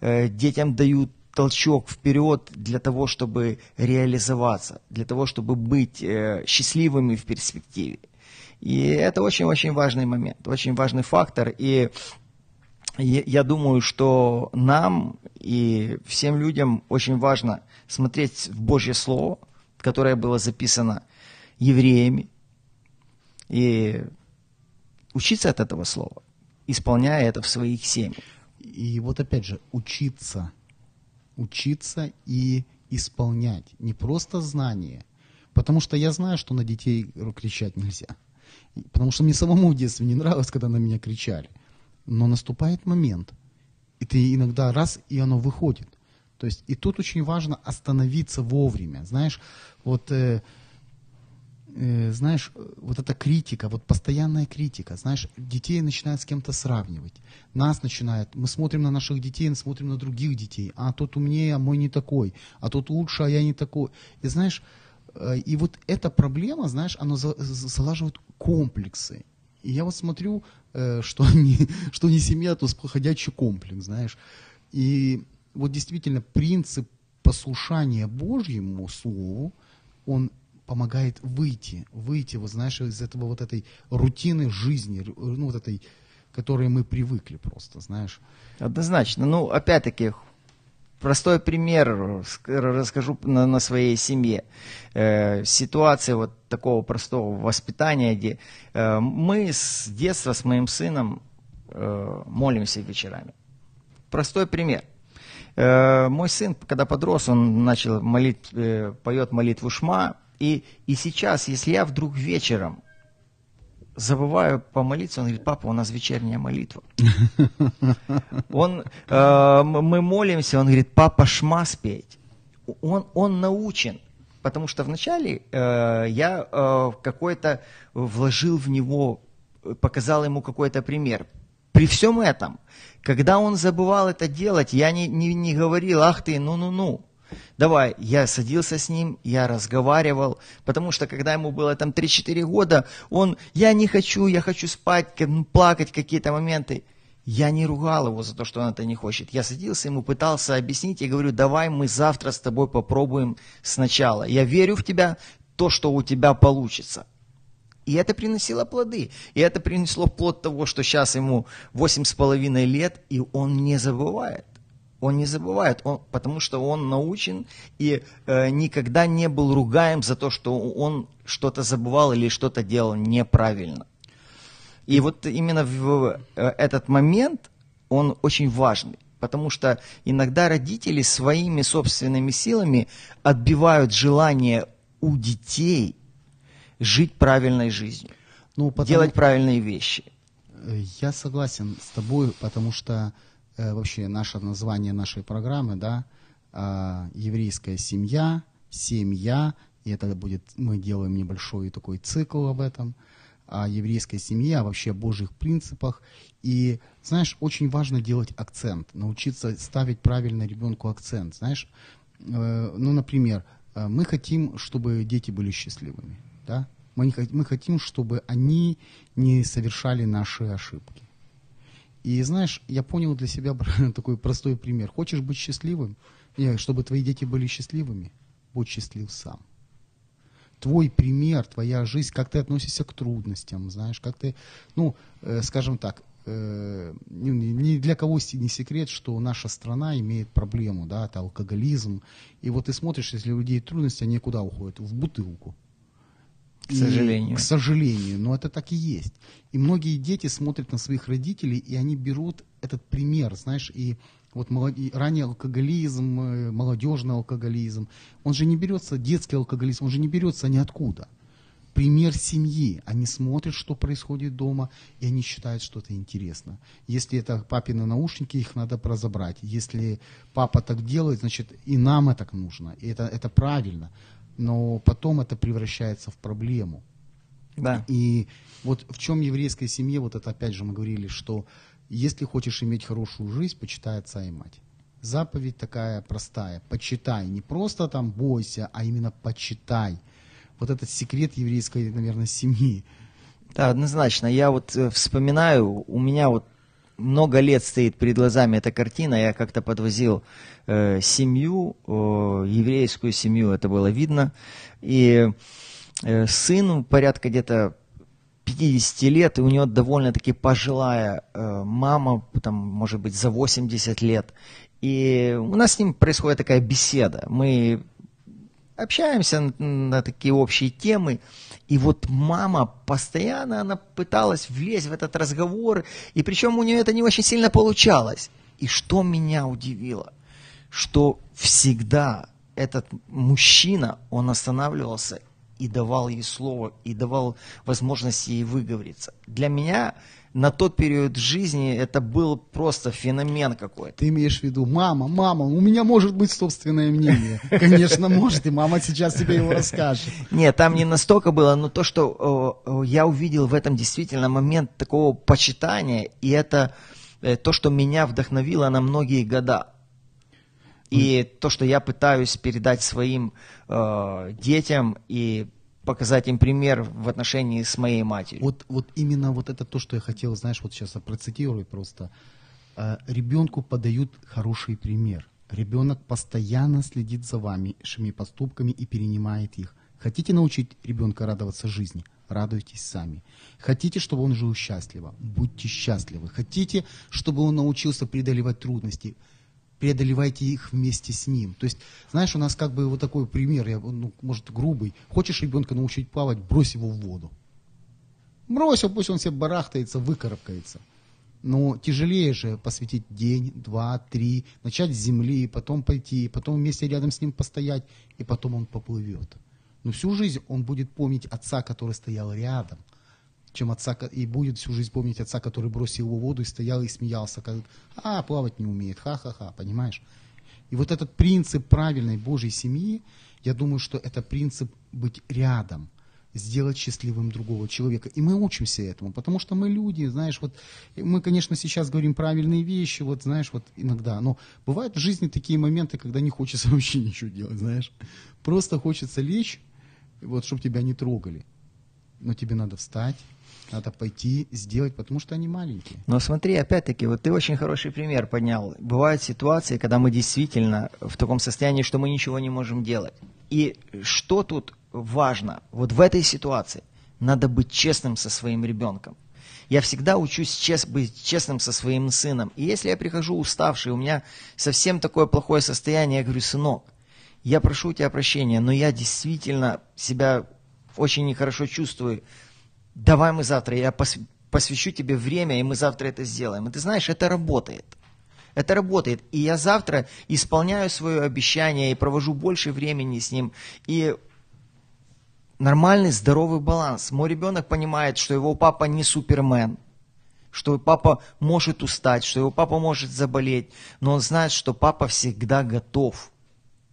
э, детям дают толчок вперед для того, чтобы реализоваться, для того, чтобы быть э, счастливыми в перспективе. И это очень-очень важный момент, очень важный фактор. И я думаю, что нам и всем людям очень важно смотреть в Божье Слово, которое было записано евреями, и учиться от этого слова, исполняя это в своих семьях. И вот опять же, учиться, учиться и исполнять, не просто знание, потому что я знаю, что на детей кричать нельзя, потому что мне самому в детстве не нравилось, когда на меня кричали, но наступает момент, и ты иногда раз, и оно выходит. То есть и тут очень важно остановиться вовремя. Знаешь, вот э, э, знаешь, вот эта критика, вот постоянная критика, знаешь, детей начинают с кем-то сравнивать. Нас начинают, мы смотрим на наших детей, смотрим на других детей, а тот умнее, а мой не такой, а тот лучше, а я не такой. И знаешь, э, и вот эта проблема, знаешь, она за, залаживает комплексы. И я вот смотрю, э, что, не, что не семья, то ходячий комплекс, знаешь. И вот действительно принцип послушания Божьему Слову, он помогает выйти, выйти, вот знаешь, из этого вот этой рутины жизни, ну вот этой, которой мы привыкли просто, знаешь. Однозначно. Ну, опять-таки, простой пример расскажу на, на своей семье. Э, ситуация вот такого простого воспитания, где э, мы с детства с моим сыном э, молимся вечерами. Простой пример. Э, мой сын, когда подрос, он начал молить, э, поет молитву Шма, и, и сейчас, если я вдруг вечером забываю помолиться, он говорит, папа, у нас вечерняя молитва. Он, э, мы молимся, он говорит, папа, шма спеть. Он, он научен, потому что вначале э, я э, какой-то вложил в него, показал ему какой-то пример. При всем этом, когда он забывал это делать, я не, не, не говорил, ах ты, ну-ну-ну. Давай, я садился с ним, я разговаривал, потому что когда ему было там 3-4 года, он, я не хочу, я хочу спать, ну, плакать какие-то моменты. Я не ругал его за то, что он это не хочет. Я садился ему, пытался объяснить, и говорю, давай мы завтра с тобой попробуем сначала. Я верю в тебя, то, что у тебя получится. И это приносило плоды. И это принесло плод того, что сейчас ему восемь с половиной лет, и он не забывает. Он не забывает, он, потому что он научен и э, никогда не был ругаем за то, что он что-то забывал или что-то делал неправильно. И вот именно в э, этот момент он очень важный, потому что иногда родители своими собственными силами отбивают желание у детей жить правильной жизнью, ну, потому... делать правильные вещи. Э, я согласен с тобой, потому что Э, вообще наше название нашей программы, да, э, еврейская семья, семья, и это будет, мы делаем небольшой такой цикл об этом, о еврейской семье, о вообще Божьих принципах. И, знаешь, очень важно делать акцент, научиться ставить правильно ребенку акцент. Знаешь, э, ну, например, э, мы хотим, чтобы дети были счастливыми, да? Мы, не, мы хотим, чтобы они не совершали наши ошибки. И знаешь, я понял для себя такой простой пример. Хочешь быть счастливым, чтобы твои дети были счастливыми, будь счастлив сам. Твой пример, твоя жизнь, как ты относишься к трудностям, знаешь, как ты, ну, э, скажем так, э, ни для кого не секрет, что наша страна имеет проблему, да, это алкоголизм. И вот ты смотришь, если у людей трудности, они куда уходят? В бутылку. К сожалению. И, к сожалению, но это так и есть. И многие дети смотрят на своих родителей, и они берут этот пример, знаешь, и вот молод... ранний алкоголизм, э, молодежный алкоголизм, он же не берется, детский алкоголизм, он же не берется ниоткуда. Пример семьи. Они смотрят, что происходит дома, и они считают, что это интересно. Если это папины наушники, их надо разобрать. Если папа так делает, значит и нам это нужно. И это, это правильно но потом это превращается в проблему. Да. И вот в чем еврейская семья, вот это опять же мы говорили, что если хочешь иметь хорошую жизнь, почитай отца и мать. Заповедь такая простая. Почитай. Не просто там бойся, а именно почитай. Вот этот секрет еврейской, наверное, семьи. Да, однозначно. Я вот э, вспоминаю, у меня вот много лет стоит перед глазами эта картина. Я как-то подвозил э, семью, э, еврейскую семью, это было видно. И э, сын порядка где-то 50 лет, и у него довольно-таки пожилая э, мама, там, может быть, за 80 лет. И у нас с ним происходит такая беседа. Мы общаемся на, такие общие темы. И вот мама постоянно она пыталась влезть в этот разговор, и причем у нее это не очень сильно получалось. И что меня удивило, что всегда этот мужчина, он останавливался и давал ей слово, и давал возможность ей выговориться. Для меня на тот период жизни это был просто феномен какой-то. Ты имеешь в виду, мама, мама, у меня может быть собственное мнение. Конечно, может, и мама сейчас тебе его расскажет. Нет, там не настолько было, но то, что я увидел в этом действительно момент такого почитания, и это э, то, что меня вдохновило на многие года. И то, что я пытаюсь передать своим э, детям и показать им пример в отношении с моей матерью. Вот, вот именно вот это то, что я хотел, знаешь, вот сейчас процитирую просто. Э, ребенку подают хороший пример. Ребенок постоянно следит за вашими поступками и перенимает их. Хотите научить ребенка радоваться жизни? Радуйтесь сами. Хотите, чтобы он жил счастливо? Будьте счастливы. Хотите, чтобы он научился преодолевать трудности? Преодолевайте их вместе с ним. То есть, знаешь, у нас как бы вот такой пример, я, ну, может, грубый. Хочешь ребенка научить плавать, брось его в воду. Брось его, пусть он себе барахтается, выкарабкается. Но тяжелее же посвятить день, два, три, начать с земли, потом пойти, потом вместе рядом с ним постоять, и потом он поплывет. Но всю жизнь он будет помнить отца, который стоял рядом – чем отца, и будет всю жизнь помнить отца, который бросил его в воду и стоял и смеялся, как, а, плавать не умеет, ха-ха-ха, понимаешь? И вот этот принцип правильной Божьей семьи, я думаю, что это принцип быть рядом, сделать счастливым другого человека. И мы учимся этому, потому что мы люди, знаешь, вот мы, конечно, сейчас говорим правильные вещи, вот знаешь, вот иногда, но бывают в жизни такие моменты, когда не хочется вообще ничего делать, знаешь. Просто хочется лечь, вот, чтобы тебя не трогали. Но тебе надо встать, надо пойти, сделать, потому что они маленькие. Но смотри, опять-таки, вот ты очень хороший пример поднял. Бывают ситуации, когда мы действительно в таком состоянии, что мы ничего не можем делать. И что тут важно? Вот в этой ситуации надо быть честным со своим ребенком. Я всегда учусь чест, быть честным со своим сыном. И если я прихожу уставший, у меня совсем такое плохое состояние, я говорю, сынок, я прошу у тебя прощения, но я действительно себя очень нехорошо чувствую давай мы завтра, я посвящу тебе время, и мы завтра это сделаем. И ты знаешь, это работает. Это работает. И я завтра исполняю свое обещание и провожу больше времени с ним. И нормальный, здоровый баланс. Мой ребенок понимает, что его папа не супермен, что папа может устать, что его папа может заболеть, но он знает, что папа всегда готов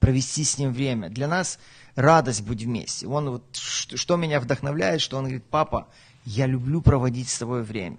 провести с ним время. Для нас радость быть вместе. Он вот, что меня вдохновляет, что он говорит, папа, я люблю проводить с тобой время.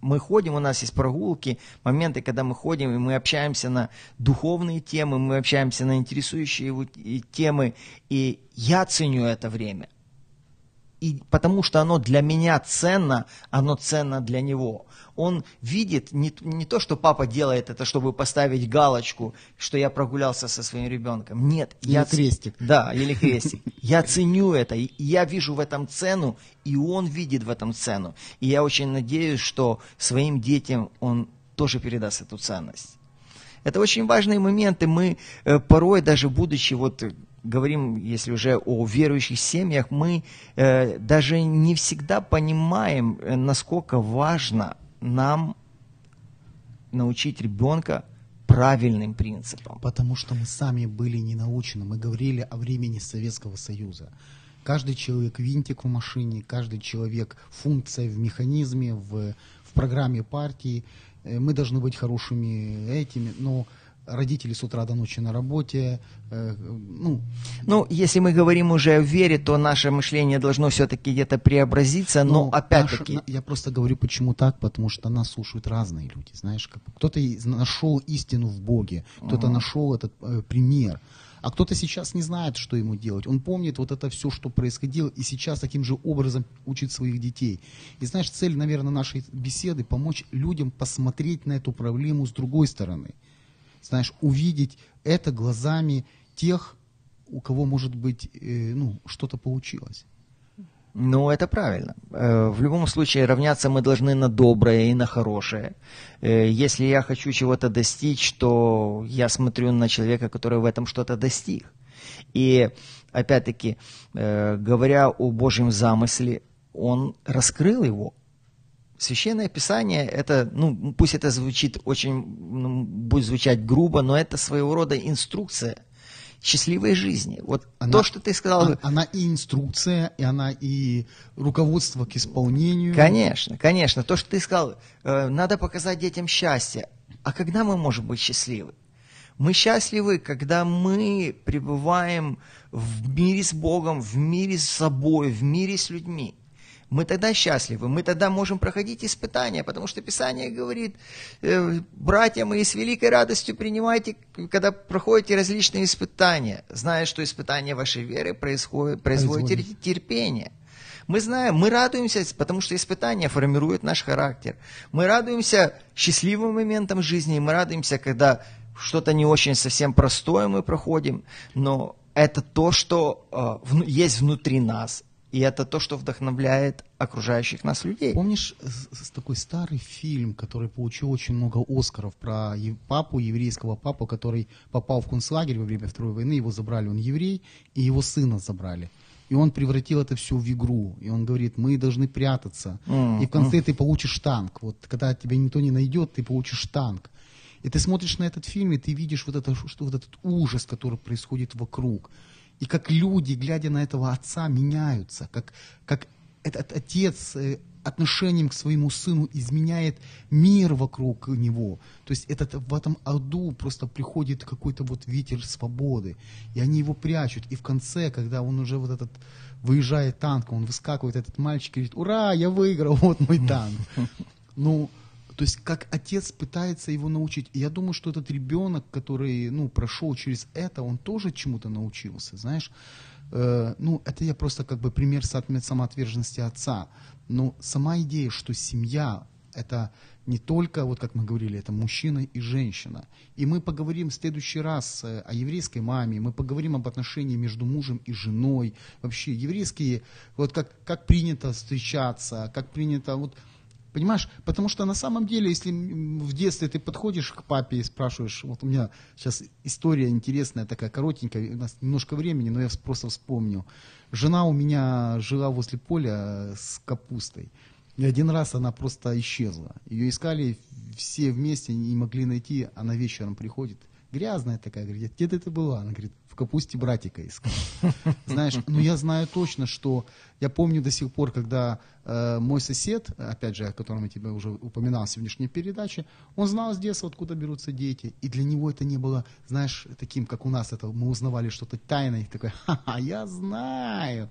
Мы ходим, у нас есть прогулки, моменты, когда мы ходим, и мы общаемся на духовные темы, мы общаемся на интересующие темы, и я ценю это время. И потому что оно для меня ценно, оно ценно для него он видит не, не то, что папа делает это, чтобы поставить галочку, что я прогулялся со своим ребенком. Нет. Или я крестик. Да, или крестик. Я ценю это, и я вижу в этом цену, и он видит в этом цену. И я очень надеюсь, что своим детям он тоже передаст эту ценность. Это очень важные моменты. Мы э, порой, даже будучи вот говорим, если уже о верующих семьях, мы э, даже не всегда понимаем, э, насколько важно нам научить ребенка правильным принципам. Потому что мы сами были не научены. Мы говорили о времени Советского Союза. Каждый человек винтик в машине, каждый человек функция в механизме, в, в программе партии. Э, мы должны быть хорошими этими, но родители с утра до ночи на работе, э, ну... Ну, если мы говорим уже о вере, то наше мышление должно все-таки где-то преобразиться, но Ну, опять-таки... я просто говорю, почему так, потому что нас слушают разные люди, знаешь, как кто-то нашел истину в Боге, кто-то нашел этот э, пример, а кто-то сейчас не знает, что ему делать. Он помнит вот это все, что происходило, и сейчас таким же образом учит своих детей. И знаешь, цель, наверное, нашей беседы помочь людям посмотреть на эту проблему с другой стороны. Знаешь, увидеть это глазами тех, у кого, может быть, э, ну, что-то получилось. Ну, это правильно. Э, В любом случае равняться мы должны на доброе и на хорошее. Э, Если я хочу чего-то достичь, то я смотрю на человека, который в этом что-то достиг. И опять-таки, говоря о Божьем замысле, он раскрыл его. Священное Писание, это, ну, пусть это звучит очень, ну, будет звучать грубо, но это своего рода инструкция счастливой жизни. Вот Она- то, что ты сказал, Она, она и инструкция, и она и руководство к исполнению. Конечно, конечно. То, что ты сказал, э, надо показать детям счастье. А когда мы можем быть счастливы? Мы счастливы, когда мы пребываем в мире с Богом, в мире с собой, в мире с людьми. Мы тогда счастливы, мы тогда можем проходить испытания, потому что Писание говорит, э, братья мои, с великой радостью принимайте, когда проходите различные испытания, зная, что испытание вашей веры происходит, производит Производит. терпение. Мы знаем, мы радуемся, потому что испытания формируют наш характер. Мы радуемся счастливым моментам жизни, мы радуемся, когда что-то не очень совсем простое мы проходим, но это то, что э, вну- есть внутри нас, и это то, что вдохновляет окружающих нас людей. Помнишь такой старый фильм, который получил очень много Оскаров про папу, еврейского папу, который попал в концлагерь во время Второй войны, его забрали, он еврей, и его сына забрали. И он превратил это все в игру. И он говорит, мы должны прятаться. М, И в конце ты получишь танк. Вот когда тебя никто не найдет, ты получишь танк. И ты смотришь на этот фильм, и ты видишь вот, это, что, вот этот ужас, который происходит вокруг. И как люди, глядя на этого отца, меняются. Как, как этот отец э, отношением к своему сыну изменяет мир вокруг него. То есть этот, в этом аду просто приходит какой-то вот ветер свободы. И они его прячут. И в конце, когда он уже вот этот выезжает танк, он выскакивает, этот мальчик говорит, ура, я выиграл, вот мой танк. Ну, то есть как отец пытается его научить. Я думаю, что этот ребенок, который ну, прошел через это, он тоже чему-то научился, знаешь. Э, ну, это я просто как бы пример самоотверженности отца. Но сама идея, что семья это не только, вот как мы говорили, это мужчина и женщина. И мы поговорим в следующий раз э, о еврейской маме, мы поговорим об отношении между мужем и женой. Вообще, еврейские, вот как, как принято встречаться, как принято, вот, Понимаешь? Потому что на самом деле, если в детстве ты подходишь к папе и спрашиваешь, вот у меня сейчас история интересная, такая коротенькая, у нас немножко времени, но я просто вспомнил. Жена у меня жила возле поля с капустой. И один раз она просто исчезла. Ее искали все вместе, не могли найти. Она вечером приходит, грязная такая, говорит, где ты была? Она говорит, капусте братика искал. Знаешь, ну я знаю точно, что я помню до сих пор, когда э, мой сосед, опять же, о котором я тебе уже упоминал в сегодняшней передаче, он знал с детства, откуда берутся дети, и для него это не было, знаешь, таким, как у нас, это мы узнавали что-то тайное, такой, ха-ха, я знаю.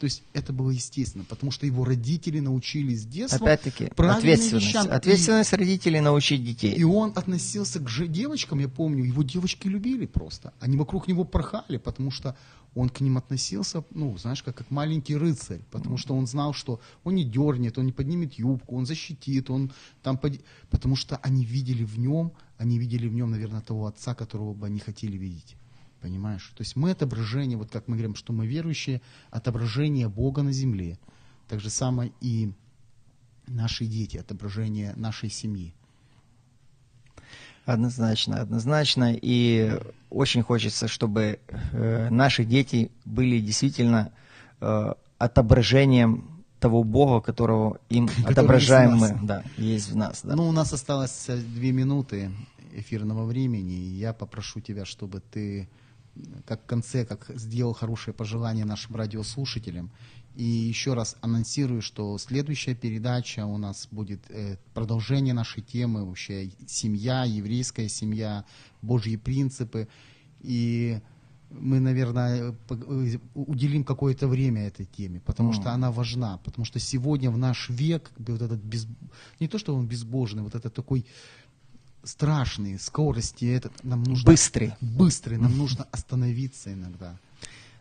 То есть это было естественно, потому что его родители научили с детства Опять-таки, ответственность. вещам. И- Ответственность родителей научить детей. и он относился к же- девочкам, я помню, его девочки любили просто. Они вокруг него порхали, потому что он к ним относился, ну, знаешь, как, как маленький рыцарь, потому что он знал, что он не дернет, он не поднимет юбку, он защитит, он там, поди- потому что они видели в нем, они видели в нем, наверное, того отца, которого бы они хотели видеть. Понимаешь? То есть мы отображение, вот как мы говорим, что мы верующие, отображение Бога на земле. Так же самое и наши дети, отображение нашей семьи. Однозначно, однозначно. И очень хочется, чтобы э, наши дети были действительно э, отображением того Бога, которого им Который отображаем мы. Да, есть в нас. Да. Ну, у нас осталось э, две минуты эфирного времени, и я попрошу тебя, чтобы ты, как в конце, как сделал хорошее пожелание нашим радиослушателям, И еще раз анонсирую, что следующая передача у нас будет э, продолжение нашей темы, вообще семья, еврейская семья, Божьи принципы. И мы, наверное, э, уделим какое-то время этой теме, потому mm. что она важна, потому что сегодня в наш век вот этот без, не то, что он безбожный, вот это такой страшный, скорости, этот нам нужно... Быстрый. Быстрый, нам нужно остановиться иногда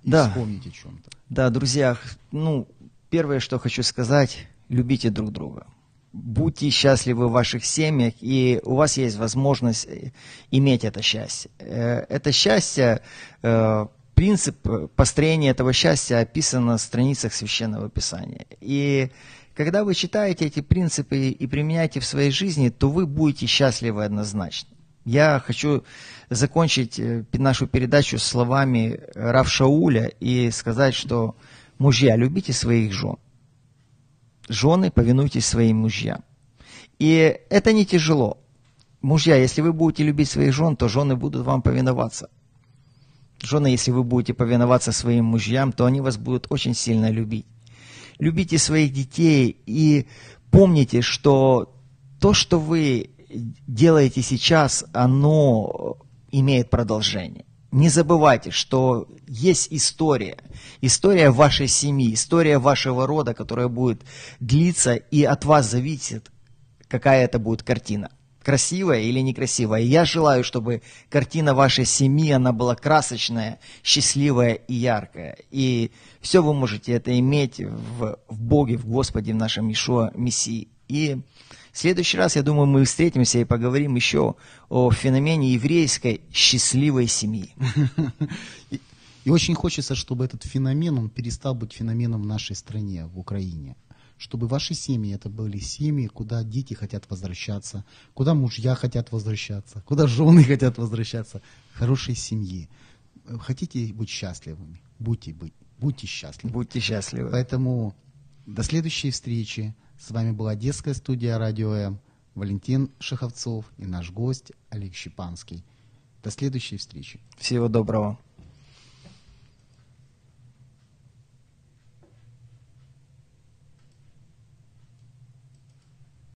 и да. вспомнить о чем-то. Да, друзья, ну, первое, что хочу сказать, любите друг друга. Будьте счастливы в ваших семьях, и у вас есть возможность э, иметь это счастье. Э, это счастье, э, принцип построения этого счастья описан на страницах Священного Писания. И когда вы читаете эти принципы и применяете в своей жизни, то вы будете счастливы однозначно. Я хочу закончить нашу передачу словами Рав Шауля и сказать, что мужья, любите своих жен жены, повинуйтесь своим мужьям. И это не тяжело. Мужья, если вы будете любить своих жен, то жены будут вам повиноваться. Жены, если вы будете повиноваться своим мужьям, то они вас будут очень сильно любить. Любите своих детей и помните, что то, что вы делаете сейчас, оно имеет продолжение не забывайте, что есть история. История вашей семьи, история вашего рода, которая будет длиться, и от вас зависит, какая это будет картина. Красивая или некрасивая. Я желаю, чтобы картина вашей семьи, она была красочная, счастливая и яркая. И все вы можете это иметь в, в Боге, в Господе, в нашем Ишуа Мессии. И в следующий раз, я думаю, мы встретимся и поговорим еще о феномене еврейской счастливой семьи. И очень хочется, чтобы этот феномен, он перестал быть феноменом в нашей стране, в Украине. Чтобы ваши семьи, это были семьи, куда дети хотят возвращаться, куда мужья хотят возвращаться, куда жены хотят возвращаться. Хорошие семьи. Хотите быть счастливыми? Будьте, быть, будьте счастливы. Будьте счастливы. Поэтому до следующей встречи. С вами была детская студия Радио М, Валентин Шаховцов и наш гость Олег Щепанский. До следующей встречи. Всего доброго.